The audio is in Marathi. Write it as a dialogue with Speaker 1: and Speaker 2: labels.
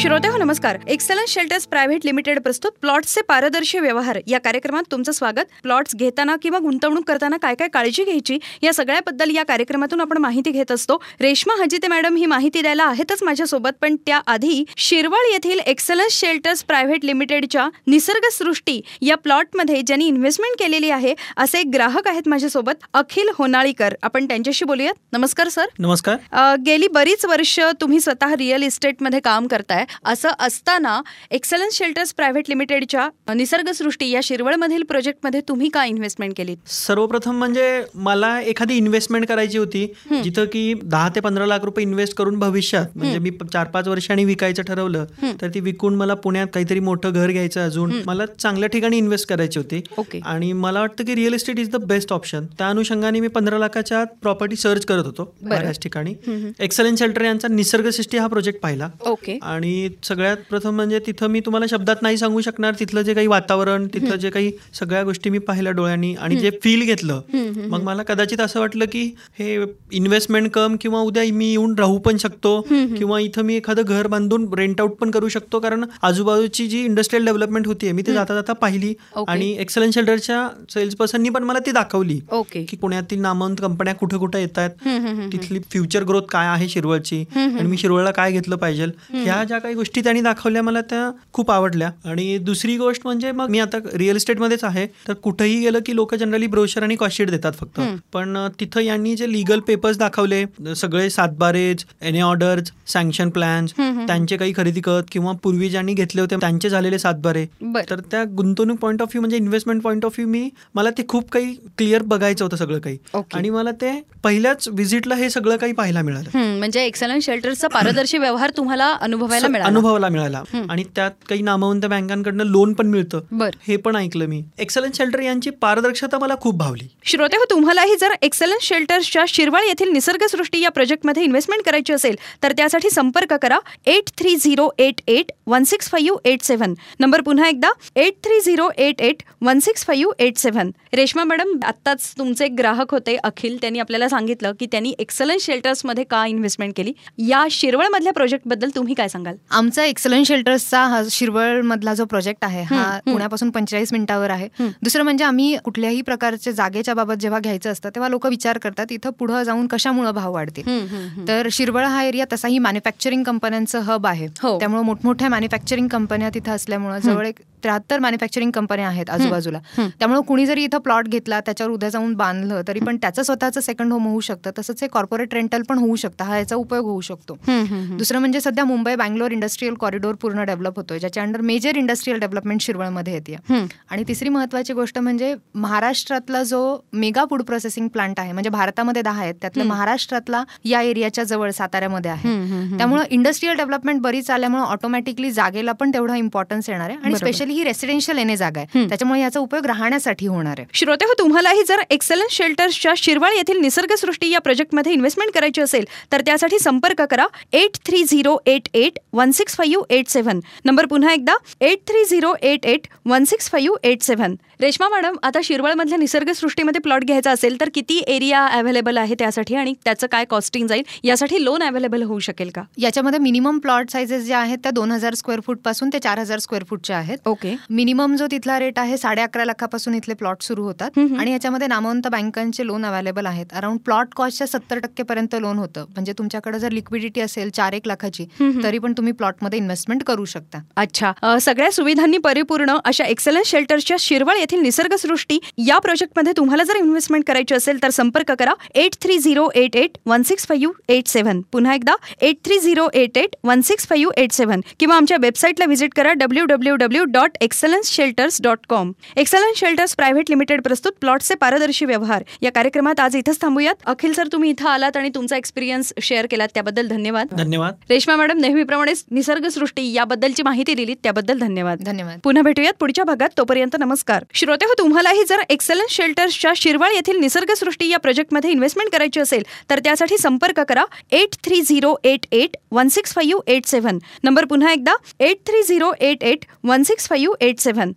Speaker 1: श्रोते हो नमस्कार. एक्सलन्स शेल्टर्स प्रायव्हेट लिमिटेड प्रस्तुत प्लॉट्सचे पारदर्शी व्यवहार. या कार्यक्रमात तुमचं स्वागत. प्लॉट्स घेताना किंवा गुंतवणूक करताना काय काय काळजी घ्यायची या सगळ्याबद्दल या कार्यक्रमातून आपण माहिती घेत असतो. रेश्मा हजिते मॅडम ही माहिती द्यायला आहेतच माझ्यासोबत पण त्याआधी शिरवळ येथील एक्सलन्स शेल्टर्स प्रायव्हेट लिमिटेडच्या निसर्गसृष्टी या प्लॉटमध्ये ज्यांनी इन्व्हेस्टमेंट केलेली आहे असे एक ग्राहक आहेत माझ्यासोबत अखिल होनाळीकर. आपण त्यांच्याशी बोलूयात. नमस्कार सर.
Speaker 2: नमस्कार.
Speaker 1: गेली बरीच वर्ष तुम्ही स्वतः रिअल इस्टेटमध्ये काम करताय. असं असताना एक्सलन्स शेल्टर्स प्रायव्हेट लिमिटेडच्या निसर्गसृष्टी या शिरवळमधील प्रोजेक्टमध्ये तुम्ही का इन्व्हेस्टमेंट केली
Speaker 2: सर्वप्रथम म्हणजे मला एखादी इन्व्हेस्टमेंट करायची होती जिथं की दहा ते पंधरा लाख रुपये इन्व्हेस्ट करून भविष्यात म्हणजे मी चार पाच वर्षांनी विकायचं ठरवलं तर ती विकून मला पुण्यात काहीतरी मोठं घर घ्यायचं अजून मला चांगल्या ठिकाणी इन्व्हेस्ट करायची होती.
Speaker 1: ओके.
Speaker 2: आणि मला वाटतं की real estate is the best option त्या अनुषंगाने मी पंधरा लाखाच्या प्रॉपर्टी सर्च करत होतो बऱ्याच ठिकाणी. एक्सलन्स शेल्टर यांचा निसर्गसृष्टी हा प्रोजेक्ट पाहिला.
Speaker 1: ओके.
Speaker 2: सगळ्यात प्रथम म्हणजे तिथं मी तुम्हाला शब्दात नाही सांगू शकणार. तिथलं जे काही वातावरण तिथलं जे काही सगळ्या गोष्टी मी पाहिल्या डोळ्यांनी आणि जे फील घेतलं. मग मला कदाचित असं वाटलं की हे इन्व्हेस्टमेंट कम किंवा उद्या मी येऊन राहू पण शकतो किंवा इथं मी एखादं घर बांधून रेंट आउट पण करू शकतो. कारण आजूबाजूची जी इंडस्ट्रियल डेव्हलपमेंट होती मी ते जाता जाता पाहिली. आणि एक्सलन्स शेल्टरच्या सेल्स पर्सननी पण मला ती दाखवली की पुण्यातील नामवंत कंपन्या कुठे कुठे येत आहेत तिथली फ्युचर ग्रोथ काय आहे शिरवळची आणि मी शिरवळला काय घेतलं पाहिजे. ह्या ज्या काही गोष्टी त्यांनी दाखवल्या मला त्या खूप आवडल्या. आणि दुसरी गोष्ट म्हणजे मग मी आता रिअल इस्टेटमध्येच आहे तर कुठेही गेलं की लोक जनरली ब्रोशर आणि कॉस्टशीट देतात फक्त. पण तिथं यांनी जे लिगल पेपर्स दाखवले सगळे सातबारेज एन ऑर्डर्स सँक्शन प्लॅन्स त्यांचे काही खरेदी करत किंवा पूर्वी ज्यांनी घेतले होते त्यांचे झालेले सातबारे
Speaker 1: बर.
Speaker 2: तर त्या गुंतवणूक पॉईंट ऑफ व्ह्यू म्हणजे इन्व्हेस्टमेंट पॉईंट ऑफ व्ह्यू मी मला ते खूप काही क्लिअर बघायचं होतं सगळं काही. आणि मला ते पहिल्याच व्हिजिटला हे सगळं काही पाहायला मिळालं.
Speaker 1: म्हणजे एक्सलन्स शेल्टरचा पारदर्शी व्यवहार तुम्हाला अनुभवायला मिळाला.
Speaker 2: अनुभवाला मिळाला. आणि त्यात काही नामवंत बँकांकडनं लोन पण मिळतं.
Speaker 1: बर.
Speaker 2: हे पण ऐकलं मी. एक्सलन्स शेल्टर यांची पारदर्शकता मला खूप भावली.
Speaker 1: श्रोते हो तुम्हालाही जर एक्सलन्स शेल्टर्सच्या शिरवळ येथील निसर्गसृष्टी या प्रोजेक्टमध्ये इन्व्हेस्टमेंट करायची असेल तर त्यासाठी संपर्क करा. Eight three zero eight eight one six five eight seven number पुन्हा एकदा eight three zero eight eight one six five eight seven Reshma madam आत्ताच तुमचे एक ग्राहक होते अखिल. त्यांनी आपल्याला सांगितलं की त्यांनी एक्सलन्स शेल्टर्समध्ये का इन्व्हेस्टमेंट केली? या शिरवळमधल्या प्रोजेक्टबद्दल तुम्ही काय सांगाल?
Speaker 3: आमचा एक्सलन्स शेल्टर्सचा हा शिरवळ मधला जो प्रोजेक्ट आहे हा. पुण्यापासून पंचेचाळीस मिनिटावर आहे. दुसरं म्हणजे आम्ही कुठल्याही प्रकारच्या जागेच्या बाबत जेव्हा घ्यायचं असतं तेव्हा लोक विचार करतात इथं पुढं जाऊन कशामुळे भाव वाढतील? तर शिरवळ हा एरिया तसाही मॅन्युफॅक्चरिंग कंपन्यांचं हब आहे.
Speaker 1: हो.
Speaker 3: त्यामुळे मोठमोठ्या मॅन्युफॅक्चरिंग कंपन्या तिथं असल्यामुळे जवळ एक त्र्याहत्तर मॅन्युफॅक्चरिंग कंपन्या आहेत आजूबाजूला. त्यामुळे कुणी जरी इथं प्लॉट घेतला त्याच्यावर उद्या जाऊन बांधलं तरी पण त्याचं स्वतःचं सेकंड होम होऊ शकतं. तसंच हे कॉर्पोरेट रेंटल पण होऊ शकतं. हा याचा उपयोग होऊ शकतो. दुसरं म्हणजे सध्या मुंबई बँगलोर इंडस्ट्रीयल कॉरिडोर पूर्ण डेव्हलप होतोय ज्याच्या अंडर मेजर इंडस्ट्रीयल डेव्हलपमेंट शिरवळमध्ये येते. आणि तिसरी महत्वाची गोष्ट म्हणजे महाराष्ट्रातला जो मेगा फूड प्रोसेसिंग प्लांट आहे म्हणजे भारतामध्ये दहा आहेत त्यातलं
Speaker 1: हम्म.
Speaker 3: महाराष्ट्रातला या एरियाच्या जवळ साताऱ्यामध्ये आहे.
Speaker 1: त्यामुळे
Speaker 3: इंडस्ट्रीयल डेव्हलपमेंट बरीच आल्यामुळे ऑटोमॅटिकली जागेला पण तेवढा इम्पॉर्टन्स येणार आहे आणि. स्पेशली ही रेसिडेन्शियल येणे जागा आहे. त्याच्यामुळे याचा उपयोग राहण्यासाठी होणार आहे.
Speaker 1: श्रोते हो तुम्हालाही जर एक्सलन्स शेल्टर्सच्या शिरवळ येथील निसर्गसृष्टी या प्रोजेक्टमध्ये इन्व्हेस्टमेंट करायची असेल तर त्यासाठी संपर्क करा. Eight three zero eight eight one six five eight seven number पुन्हा एकदा eight three zero eight eight one six five eight seven Reshma madam आता शिरवळमधल्या निसर्गसृष्टीमध्ये प्लॉट घ्यायचा असेल तर किती एरिया अवेलेबल आहे त्यासाठी आणि त्याचं काय कॉस्टिंग जाईल? यासाठी लोन अवेलेबल होऊ शकेल का?
Speaker 3: याच्यामध्ये मिनिमम प्लॉट साइजेस ज्या आहेत त्या दोन हजार स्क्वेअर फूटपासून ते चार हजार स्क्वेअर फूटच्या आहेत.
Speaker 1: ओके
Speaker 3: मिनिमम जो तिथला रेट आहे साडे अकरा लाखापासून इथले प्लॉट सुरू होतात. आणि याच्यामध्ये नामवंत बँकांचे लोन अवेलेबल आहेत. अराउंड प्लॉट कॉस्टच्या सत्तर टक्के पर्यंत लोन होतं. म्हणजे तुमच्याकडे जर लिक्विडिटी असेल चार एक लाखाची. तरी पण तुम्ही प्लॉटमध्ये इन्व्हेस्टमेंट करू शकता.
Speaker 1: अच्छा. सगळ्या सुविधांनी परिपूर्ण अशा एक्सलन्स शेल्टर्सच्या शिरवळ येथील निसर्गसृष्टी या प्रोजेक्टमध्ये तुम्हाला जर इन्व्हेस्टमेंट करायची असेल तर संपर्क करा. Eight three zero eight eight one six five eight seven पुन्हा एकदा eight three zero eight eight one six five eight seven किंवा आमच्या वेबसाईटला व्हिजिट करा W W W dot Excellence Shelters dot com Excellence Shelters private limited प्रस्तुत प्लॉटचे पारदर्शी व्यवहार. या कार्यक्रमात आज इथंच थांबूयात. अखिल सर तुम्ही इथं आलात आणि तुमचा एक्सपिरियन्स शेअर केलात. त्याबद्दल धन्यवाद.
Speaker 2: धन्यवाद.
Speaker 1: रेश्मा मॅडम नेहमीप्रमाणेच निसर्गसृष्टी याबद्दलची माहिती दिली त्याबद्दल धन्यवाद.
Speaker 3: धन्यवाद.
Speaker 1: पुन्हा भेटूयात पुढच्या भागात. तोपर्यंत नमस्कार. श्रोते हो तुम्हालाही जर एक्सलन्स शेल्टर्सच्या शिरवळ येथील निसर्गसृष्टी या प्रोजेक्टमध्ये इन्व्हेस्टमेंट करायची असेल तर त्यासाठी संपर्क करा. Eight three zero eight eight one six five eight seven number पुन्हा एकदा eight three zero eight eight one six five eight seven